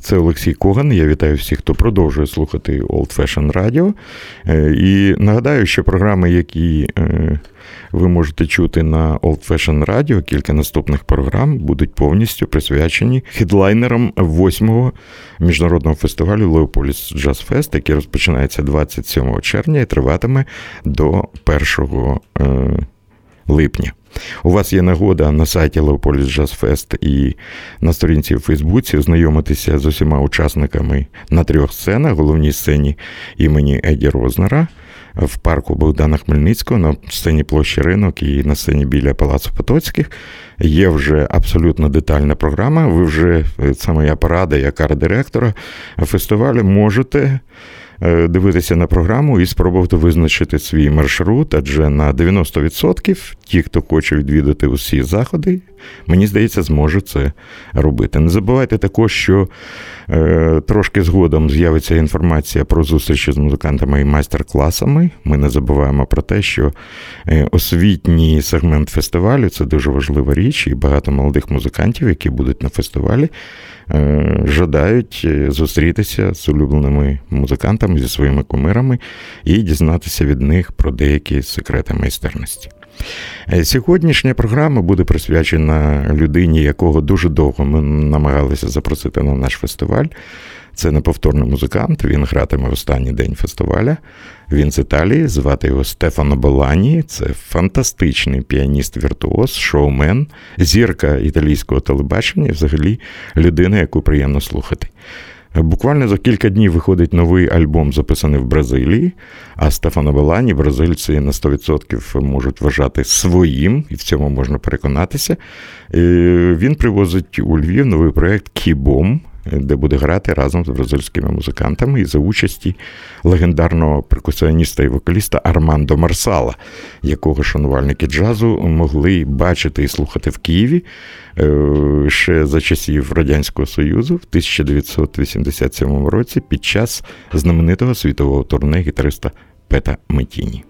Це Олексій Коган. Я вітаю всіх, хто продовжує слухати Old Fashion Radio. І нагадаю, що програми, які ви можете чути на Old Fashion Radio, кілька наступних програм будуть повністю присвячені хедлайнерам 8-го міжнародного фестивалю Леополіс Джаз Фест, який розпочинається 27 червня і триватиме до 1 липня. У вас є нагода на сайті Леополіс Фест і на сторінці в Фейсбуці ознайомитися з усіма учасниками на трьох сценах, головній сцені імені Еді Рознера в парку Богдана Хмельницького на сцені площі ринок і на сцені біля Палацу Потоцьких. Є вже абсолютно детальна програма. Ви вже це моя порада як арт-директора фестивалю можете. Дивитися на програму і спробувати визначити свій маршрут, адже на 90% ті, хто хоче відвідати усі заходи, мені здається, зможе це робити. Не забувайте також, що е, трошки згодом з'явиться інформація про зустрічі з музикантами і майстер-класами. Ми не забуваємо про те, що освітній сегмент фестивалю це дуже важлива річ, і багато молодих музикантів, які будуть на фестивалі, е, жадають зустрітися з улюбленими музикантами зі своїми кумирами і дізнатися від них про деякі секрети майстерності. Сьогоднішня програма буде присвячена людині, якого дуже довго ми намагалися запросити на наш фестиваль. Це неповторний музикант. Він гратиме в останній день фестиваля. Він з Італії, звати його Стефано Болані. Це фантастичний піаніст-віртуоз, шоумен, зірка італійського телебачення, і взагалі людина, яку приємно слухати. Буквально за кілька днів виходить новий альбом, записаний в Бразилії. А Стефано Белані бразильці на 100% можуть вважати своїм, і в цьому можна переконатися. Він привозить у Львів новий проект Кібом. Де буде грати разом з бразильськими музикантами і за участі легендарного перкусіоніста і вокаліста Армандо Марсала, якого шанувальники джазу могли бачити і слухати в Києві ще за часів Радянського Союзу в 1987 році під час знаменитого світового турне гітариста Пета Метіні.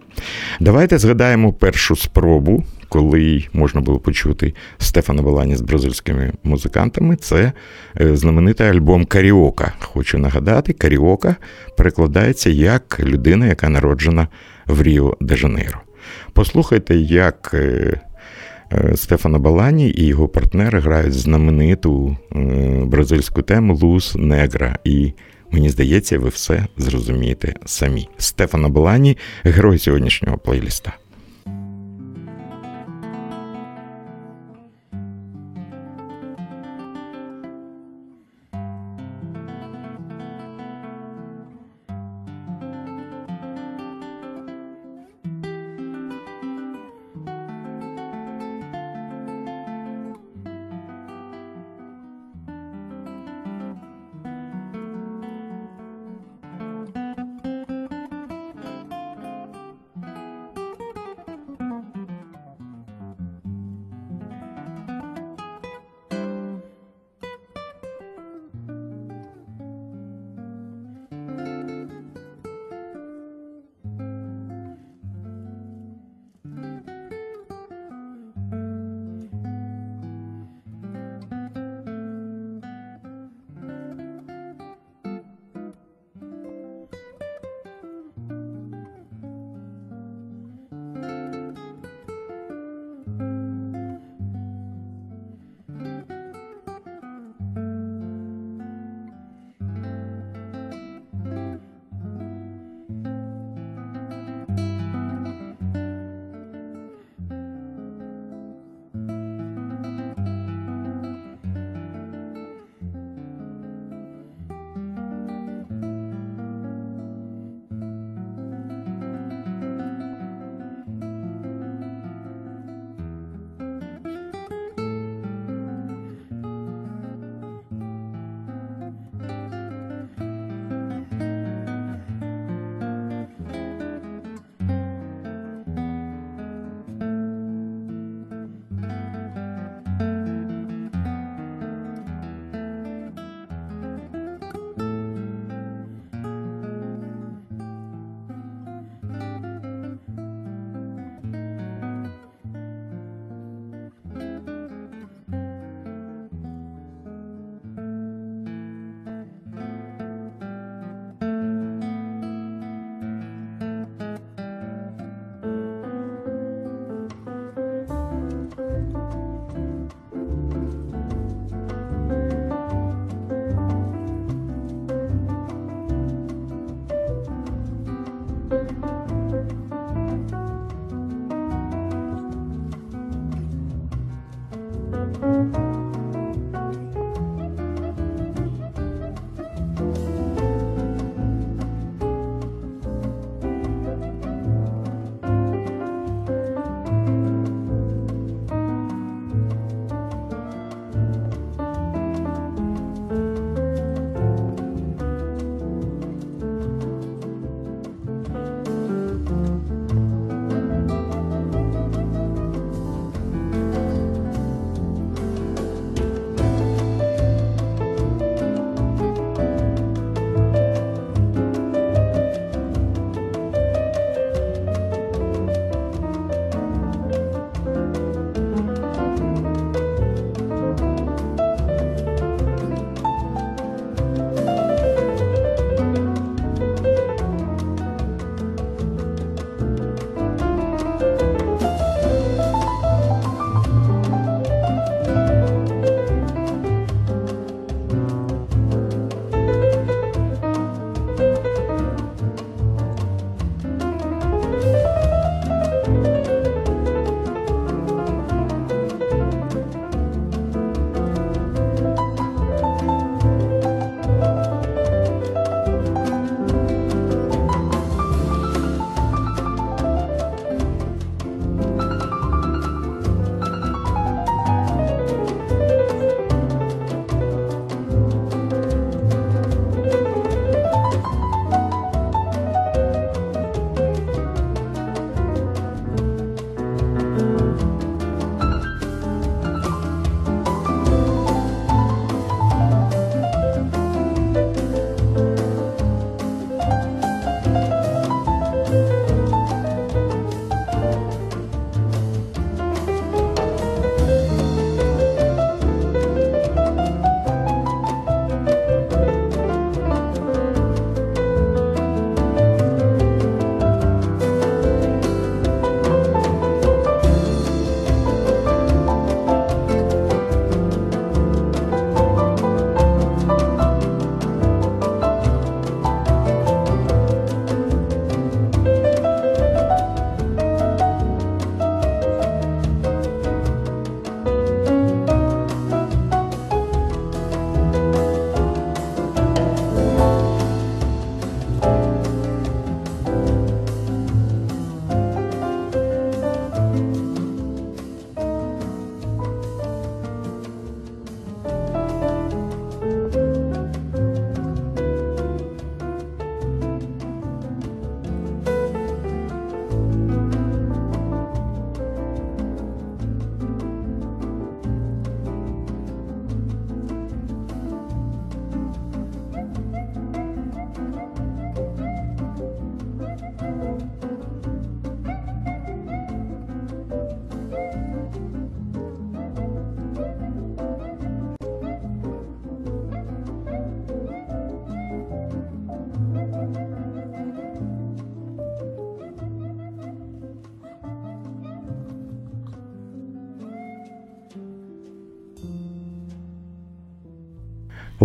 Давайте згадаємо першу спробу, коли можна було почути Стефана Балані з бразильськими музикантами. Це знаменитий альбом Каріока. Хочу нагадати, Каріока перекладається як людина, яка народжена в Ріо де Жанейро. Послухайте, як Стефано Балані і його партнери грають знамениту бразильську тему Лус Негра. І мені здається, ви все зрозумієте самі. Стефано Балані герой сьогоднішнього плейліста.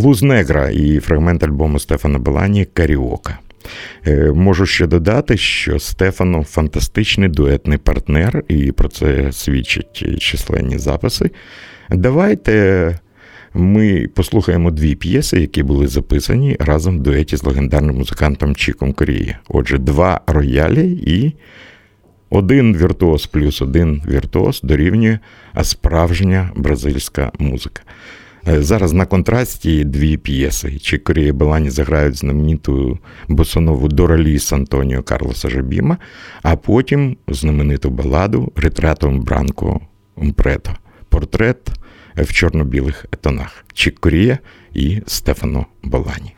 Луз Негра і фрагмент альбому Стефана Белані Каріока. Е, можу ще додати, що Стефано фантастичний дуетний партнер, і про це свідчать численні записи. Давайте ми послухаємо дві п'єси, які були записані разом в дуеті з легендарним музикантом Чіком Коріє. Отже, два роялі і один віртуоз плюс один віртуоз дорівнює справжня бразильська музика. Е, зараз на контрасті дві п'єси. Чікорі і Белані заграють знамениту босонову Дораліс Антоніо Карлоса Жабіма, а потім знамениту баладу Ретратом Бранко Умпрето. Портрет в чорно-білих тонах. Чікорія і Стефано Балані.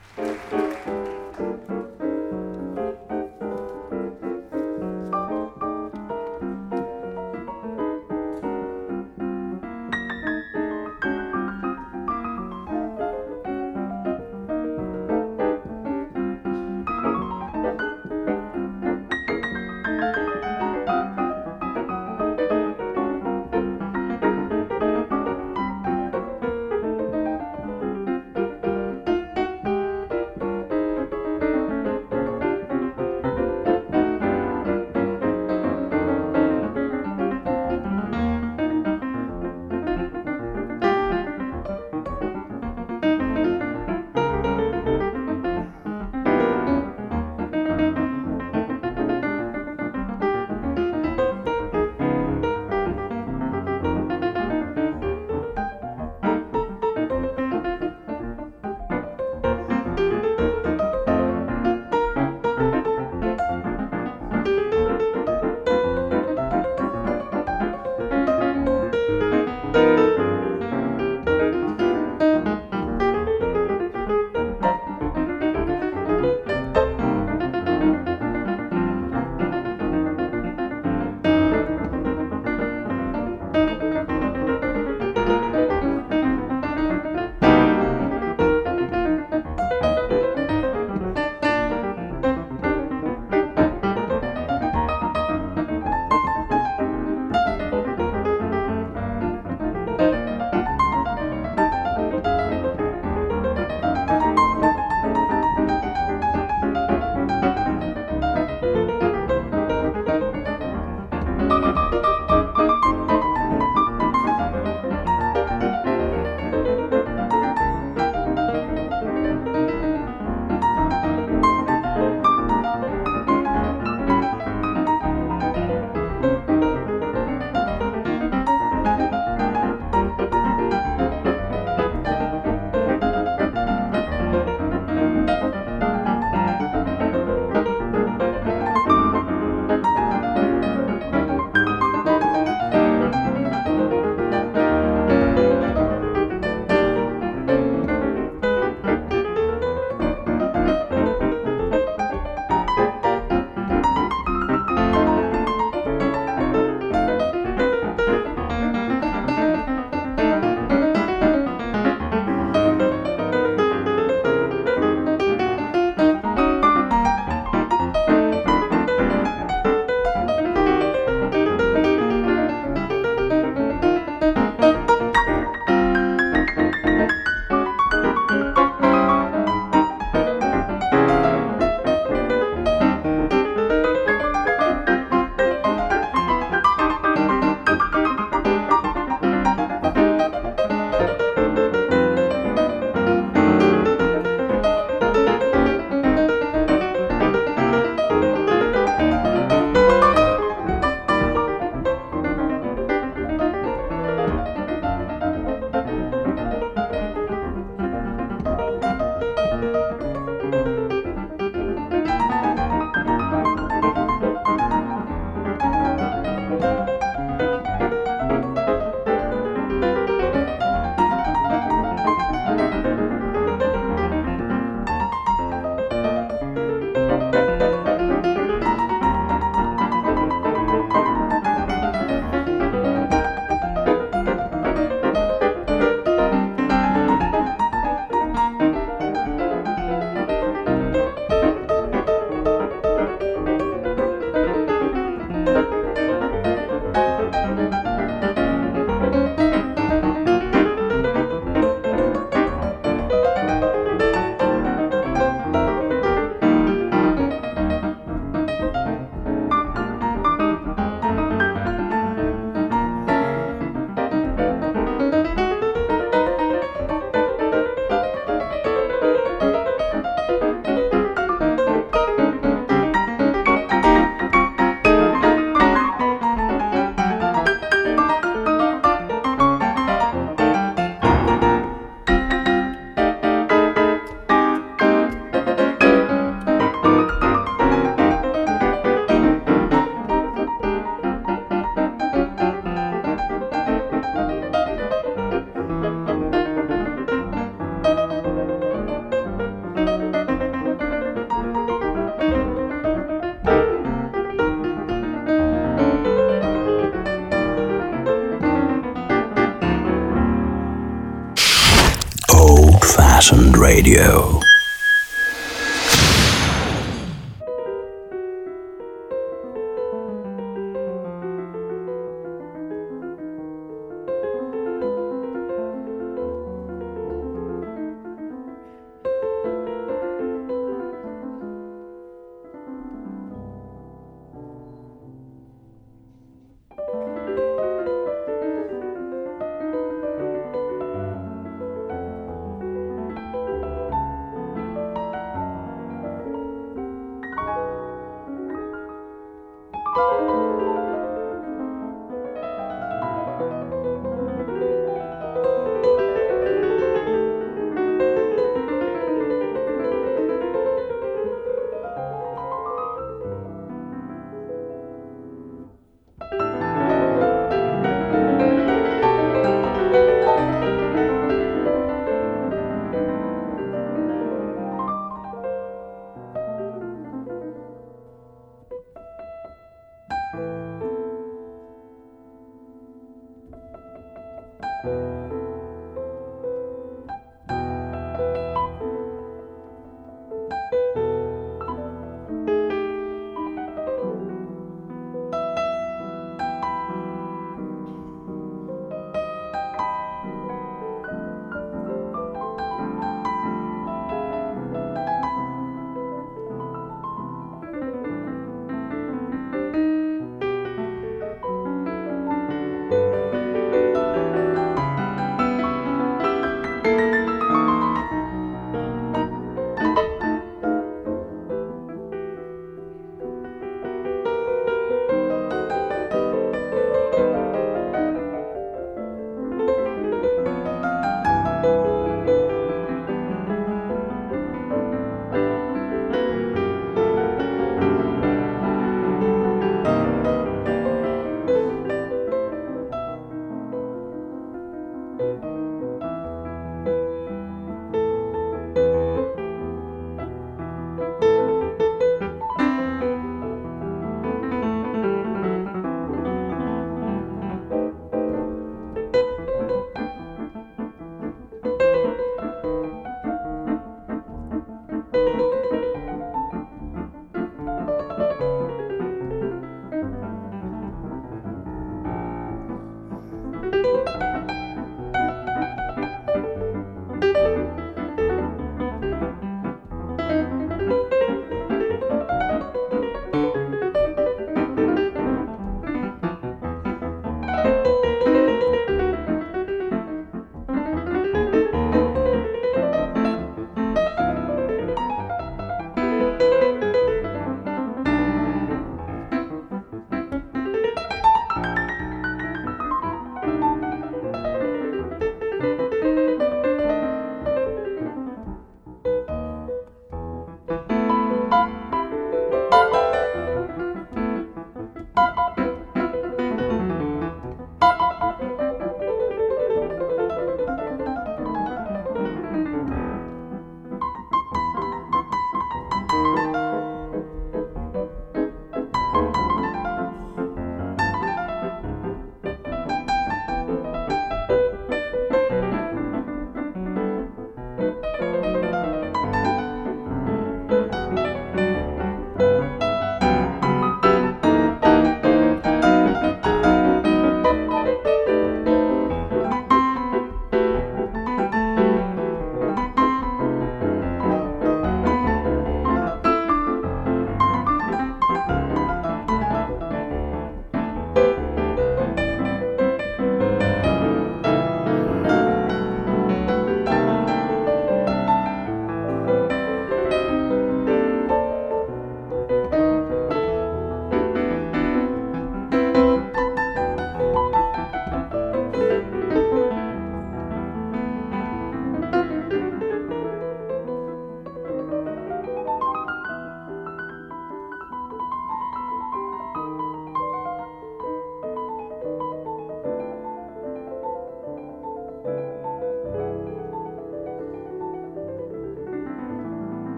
Radio.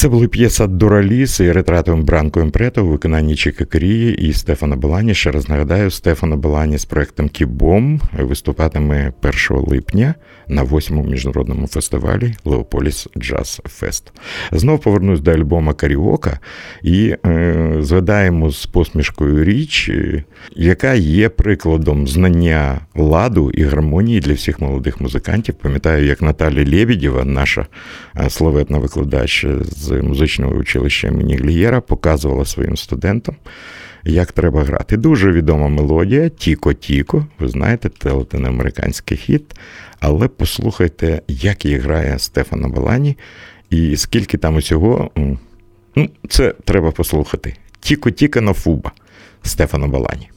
Це були п'єса Doralice і Retrato em Branco e Preto у виконанні Чіка Коріа і Стефано Боллані. Ще раз нагадаю, Стефано Боллані з проектом Que Bom виступатиме 1 липня на 8-му міжнародному фестивалі Leopolis Jazz Fest. Знов повернусь до альбома Carioca і е, згадаємо з посмішкою річ, е, яка є прикладом знання ладу і гармонії для всіх молодих музикантів. Пам'ятаю, як Наталя Лєбідєва, наша е, славетна викладач з музичного училища імені Глієра, показувала своїм студентам. Як треба грати. Дуже відома мелодія Тіко-Тіко, ви знаєте, це латиноамериканський хіт. Але послухайте, як її грає Стефана Балані, і скільки там усього. Ну, Це треба послухати. Тіко-Тіко на Фуба Стефана Балані.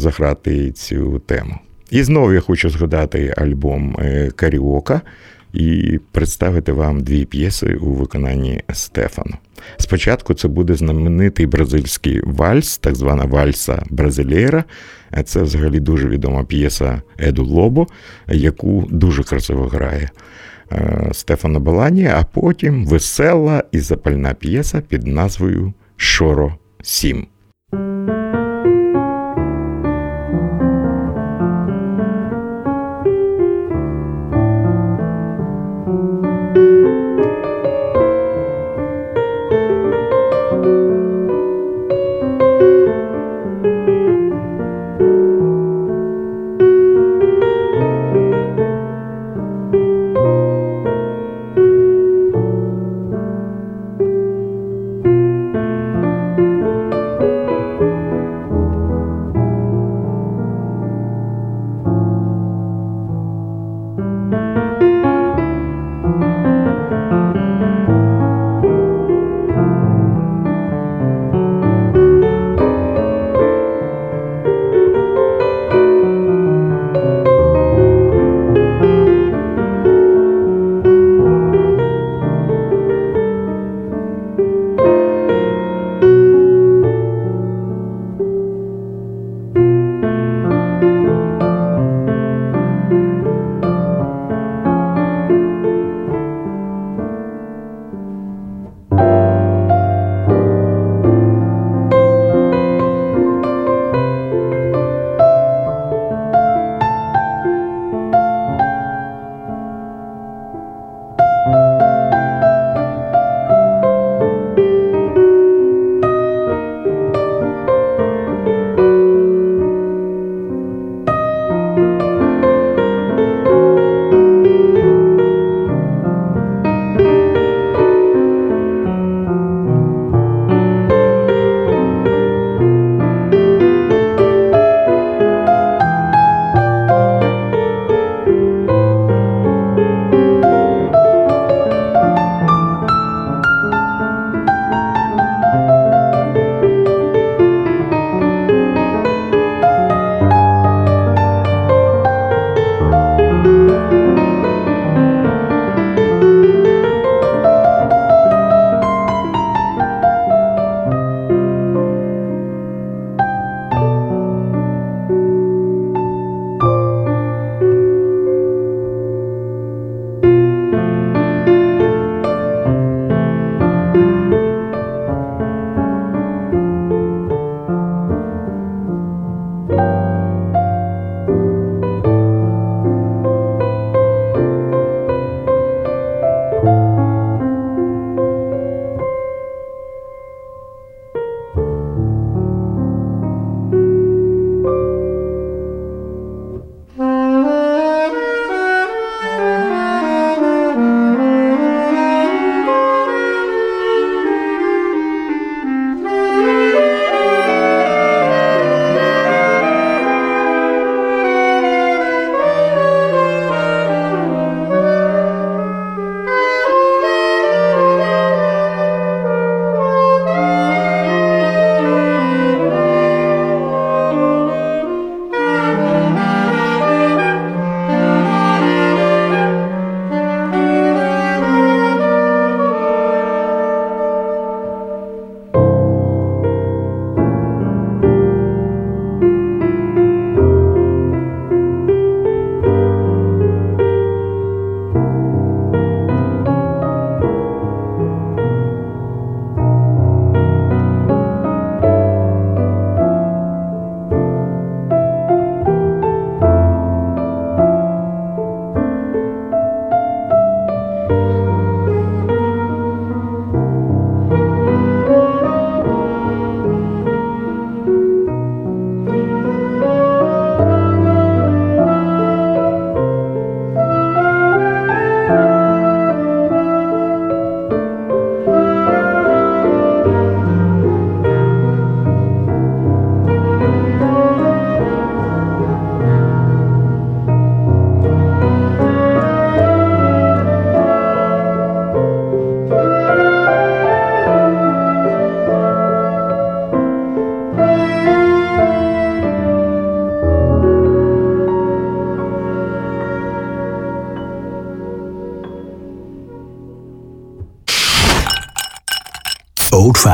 заграти цю тему. І знову я хочу згадати альбом е, Каріока і представити вам дві п'єси у виконанні Стефана. Спочатку це буде знаменитий бразильський вальс, так звана вальса бразилєра. Е, це взагалі дуже відома п'єса Еду Лобо, яку дуже красиво грає е, Стефано Балані, а потім весела і запальна п'єса під назвою Шоро 7.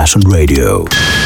Passion Radio.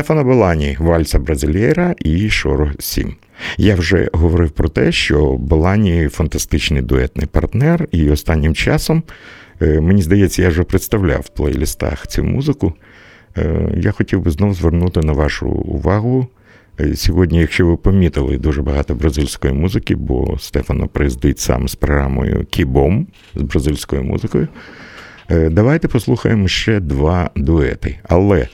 Стефано Белані, Вальса Бразилєра і Шоро Сім. Я вже говорив про те, що Белані фантастичний дуетний партнер, і останнім часом, е, мені здається, я вже представляв в плейлістах цю музику. Е, я хотів би знову звернути на вашу увагу. Е, сьогодні, якщо ви помітили дуже багато бразильської музики, бо Стефано приїздить сам з програмою Кібом з бразильською музикою. Давайте послухаємо ще два дуети. Але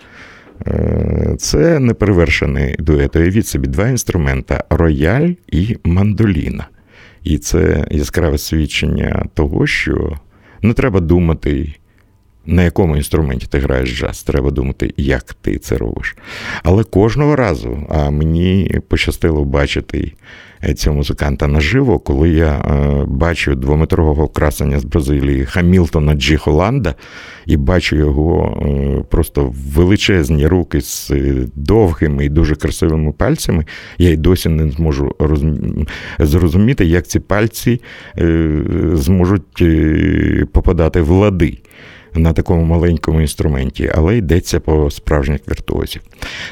це неперевершений дует. Уявіть собі два інструмента рояль і мандоліна. І це яскраве свідчення того, що не треба думати, на якому інструменті ти граєш джаз. Треба думати, як ти це робиш. Але кожного разу а мені пощастило бачити цього музиканта наживо, коли я е, бачу двометрового красення з Бразилії Хамілтона Джі Холанда і бачу його е, просто величезні руки з е, довгими і дуже красивими пальцями, я й досі не зможу зрозуміти, як ці пальці зможуть попадати в лади на такому маленькому інструменті, але йдеться по справжніх віртуозів.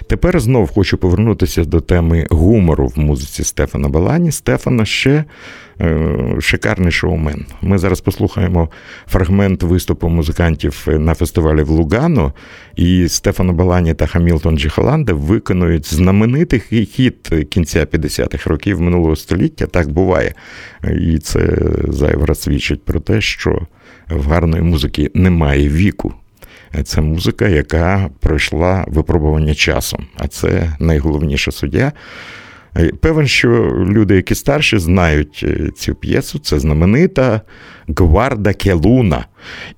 Тепер знов хочу повернутися до теми гумору в музиці Стефана Балані. Стефана ще е, шикарний шоумен. Ми зараз послухаємо фрагмент виступу музикантів на фестивалі в Лугано, і Стефано Балані та Хамілтон Джихоланде виконують знаменитий хіт кінця 50-х років минулого століття. Так буває. І це зайво свідчить про те, що в гарної музики немає віку. Це музика, яка пройшла випробування часом, а це найголовніша суддя. Певен, що люди, які старші, знають е, цю п'єсу, це знаменита Гварда Келуна.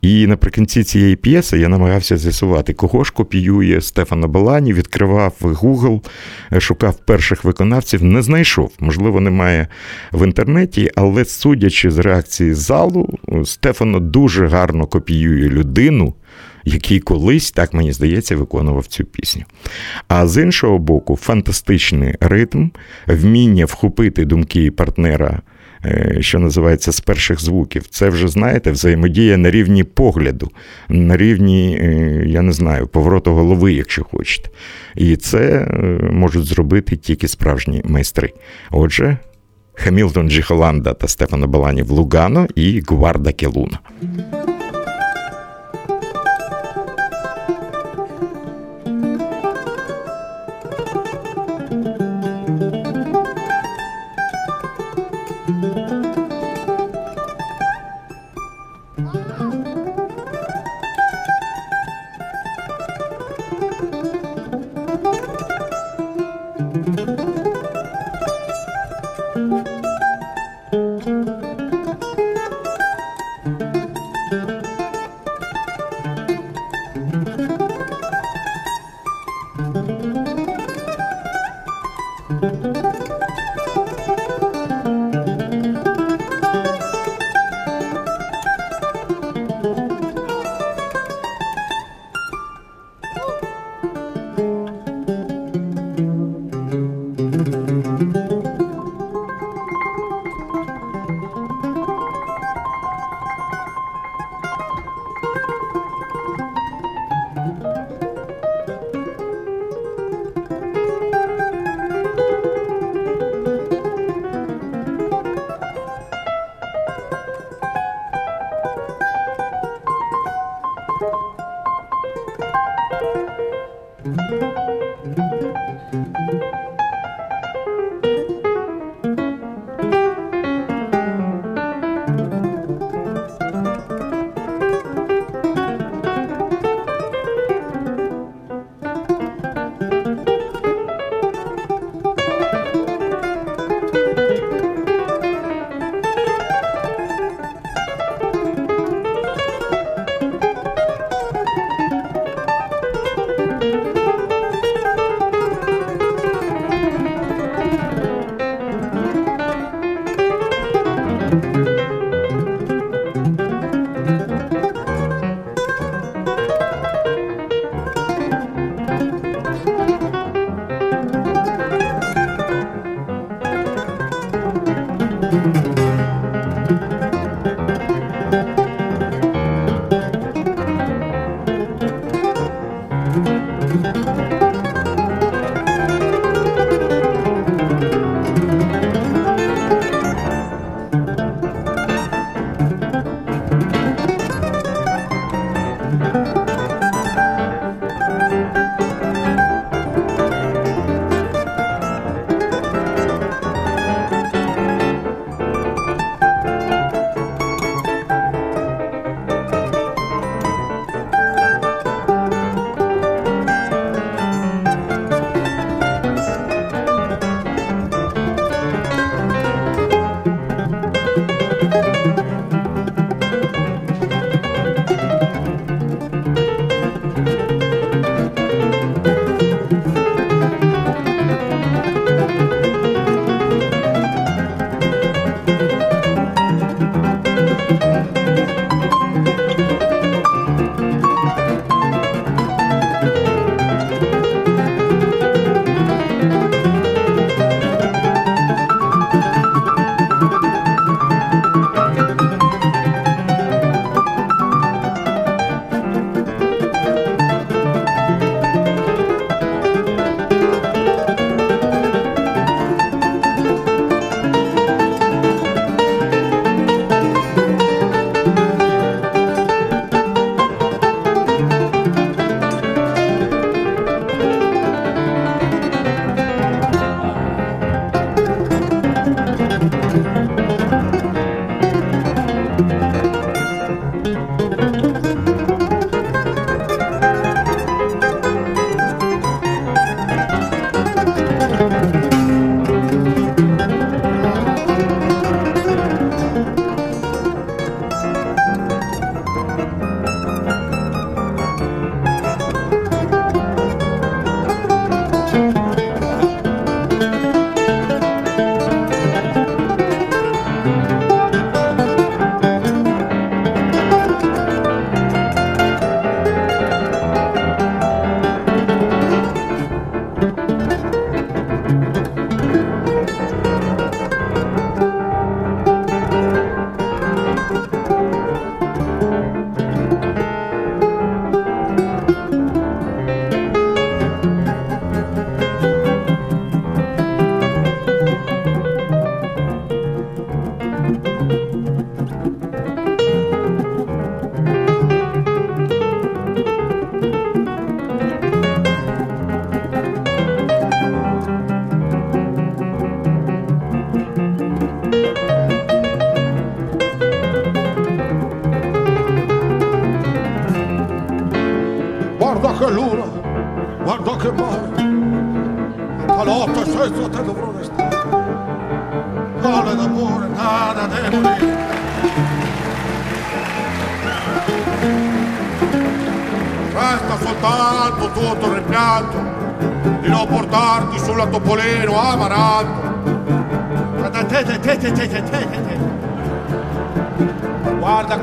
І наприкінці цієї п'єси я намагався з'ясувати, кого ж копіює Стефана Балані, відкривав Google, шукав перших виконавців, не знайшов. Можливо, немає в інтернеті, але судячи з реакції залу, Стефано дуже гарно копіює людину який колись, так мені здається, виконував цю пісню. А з іншого боку, фантастичний ритм, вміння вхопити думки партнера. Е, що називається з перших звуків, це вже знаєте, взаємодія на рівні погляду, на рівні, е, я не знаю, повороту голови, якщо хочете. І це е, можуть зробити тільки справжні майстри. Отже, Хамілтон Джихоланда та Стефана Балані в Лугано і Гварда Келуна.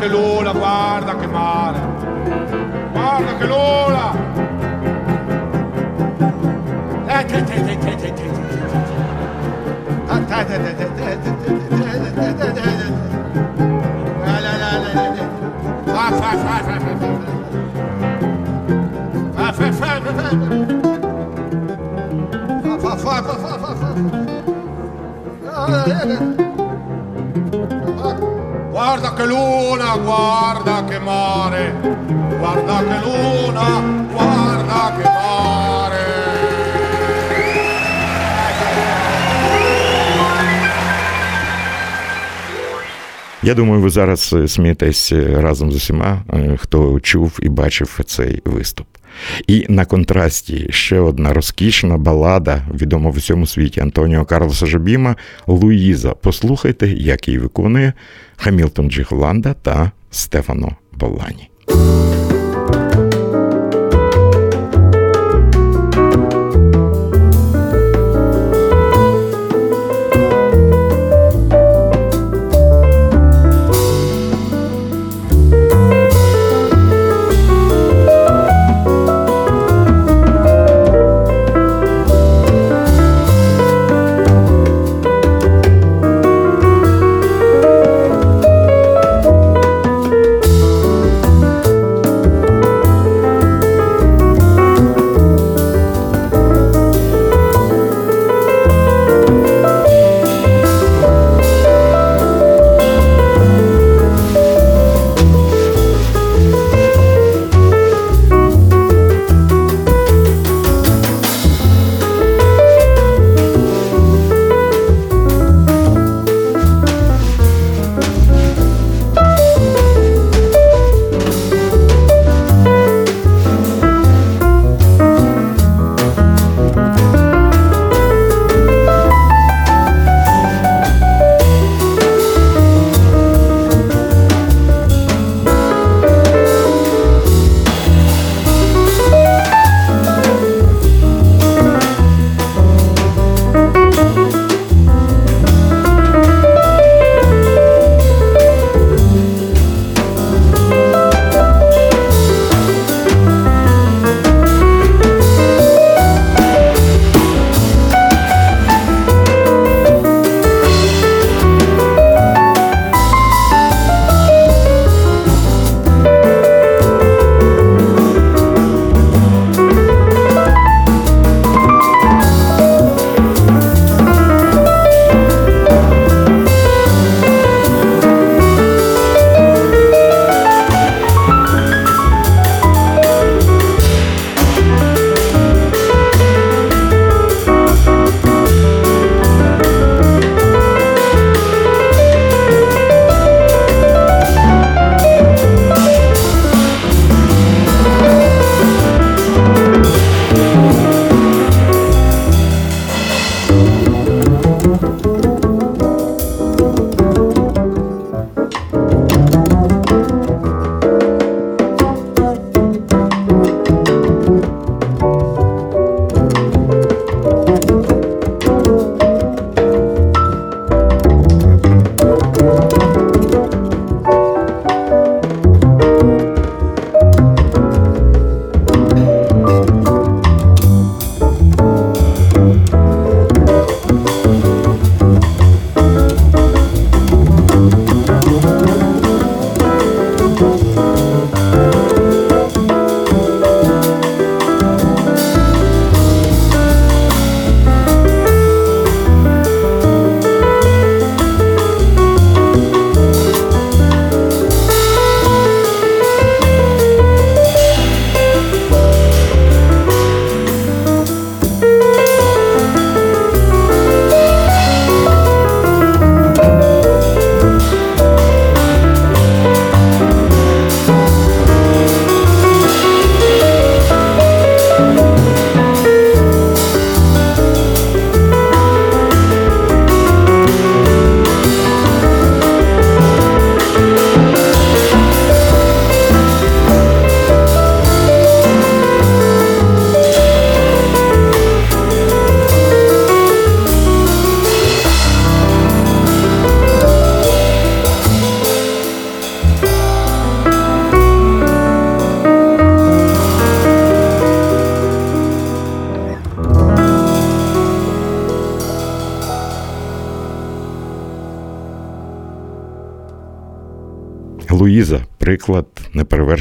Che luna, guarda che mare, guarda che luna. Guarda che luna, guarda che mare, guarda che luna, guarda che mare. Я думаю, ви зараз смієтесь разом з усіма, хто чув і бачив цей виступ. І на контрасті ще одна розкішна балада, відома в усьому світі Антоніо Карлоса Жобіма Луїза. Послухайте, як її виконує Хамілтон Джігланда та Стефано Боллані.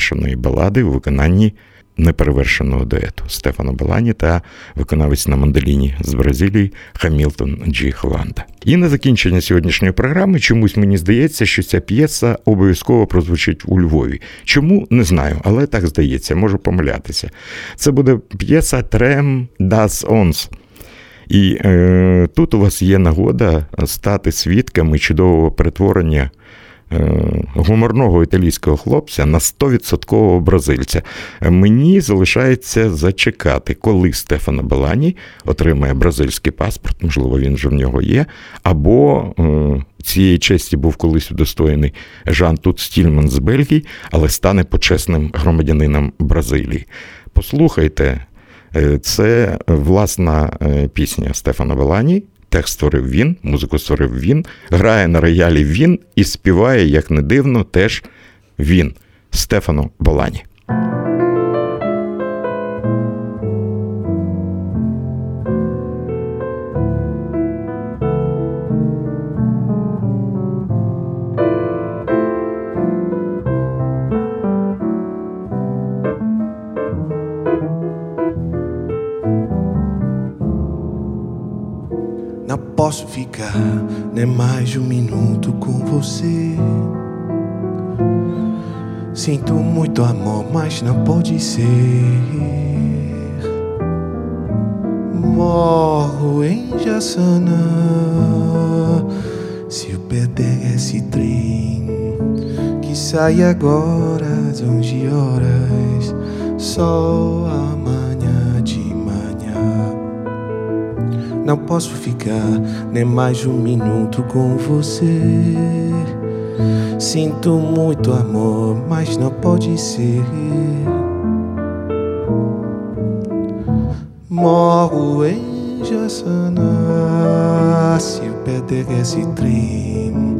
Неперевершеної балади у виконанні неперевершеного дуету Стефано Балані та виконавець на мандоліні з Бразилії Хамілтон Джі Хланда. І на закінчення сьогоднішньої програми чомусь мені здається, що ця п'єса обов'язково прозвучить у Львові. Чому не знаю, але так здається, можу помилятися. Це буде п'єса Трем das Ons. І е, тут у вас є нагода стати свідками чудового перетворення гуморного італійського хлопця на 100% бразильця. Мені залишається зачекати, коли Стефано Балані отримає бразильський паспорт, можливо, він вже в нього є, або е, цієї честі був колись удостоєний Жан Тут Стільман з Бельгії, але стане почесним громадянином Бразилії. Послухайте. Е, це власна пісня Стефана Балані, Текст створив він, музику створив він, грає на роялі він і співає, як не дивно, теж він Стефано Балані. Posso ficar nem mais de um minuto com você. Sinto muito amor, mas não pode ser. Morro em Jaçanã se eu perder esse trem que sai agora às 11 horas. Só amanhã não posso ficar nem mais um minuto com você. Sinto muito amor, mas não pode ser. Morro em Jaçanã se eu perder esse trem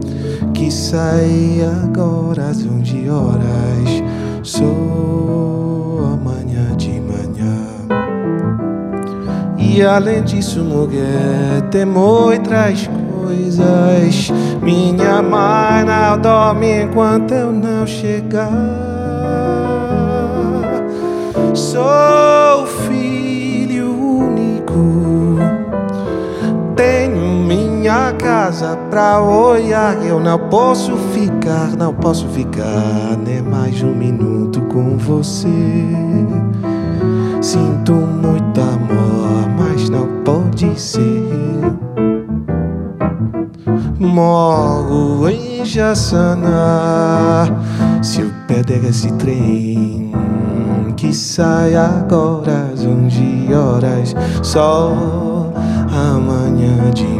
que sai agora às 11 horas. Sou e além disso, mulher, tem outras coisas. Minha mãe não dorme enquanto eu não chegar. Sou filho único. Tenho minha casa pra olhar. Eu não posso ficar, não posso ficar nem mais um minuto com você. Sinto muito amor, mas não pode ser. Moro em Jaçanã. Se eu perder esse trem que sai agora às 11 horas, só amanhã de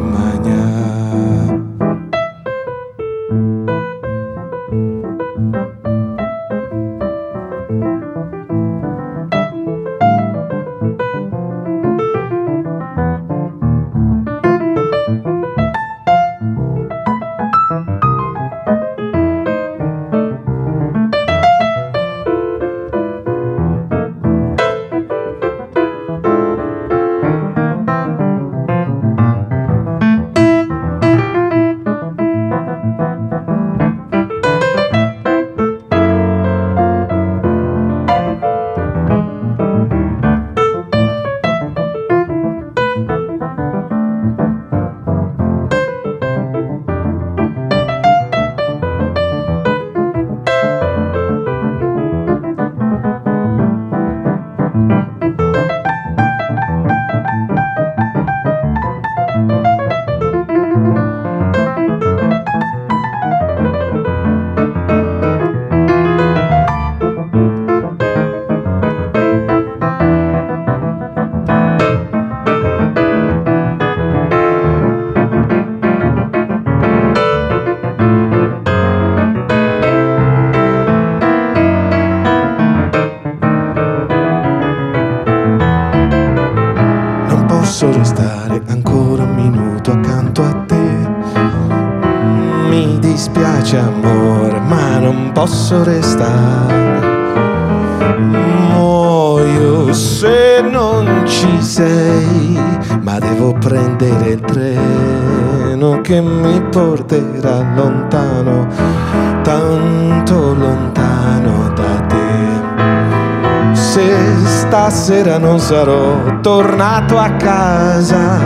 sarò tornato a casa,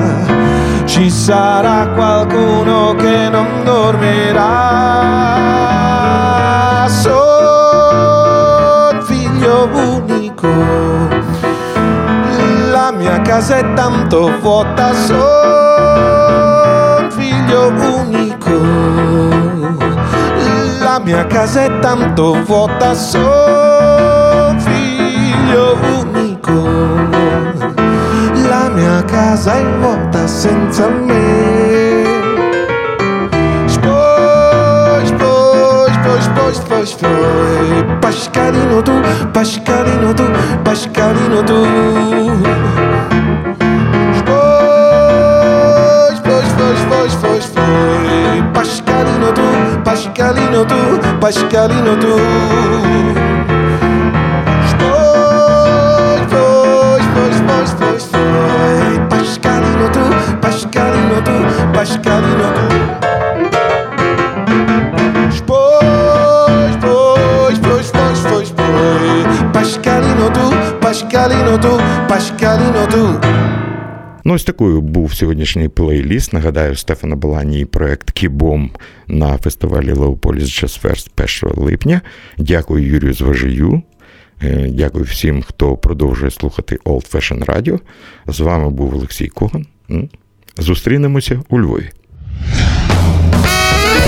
ci sarà qualcuno che non dormirà. Sono figlio unico, la mia casa è tanto vuota, sono figlio unico, la mia casa è tanto vuota, sono figlio unico la mia casa è vuota senza me. Spoi, spoi, spoi, spoi, spoi, spoi, Pascalino tu, Pascalino tu, Pascalino tu. Spoi, spoi, spoi, spoi, spoi, spoi, tu, Pascalino tu, Pascalino tu. Pasqualino tu, Pasqualino tu. Ну, ось такою був сьогоднішній плейліст. Нагадаю, Стефано Боллані і проект Que Bom на фестивалі Leopolis Fest 1 липня. Дякую Юрію Зважию. Е, Дякую всім, хто продовжує слухати Old Fashion Radio. З вами був Олексій Коган. Зустрінемося у Львові.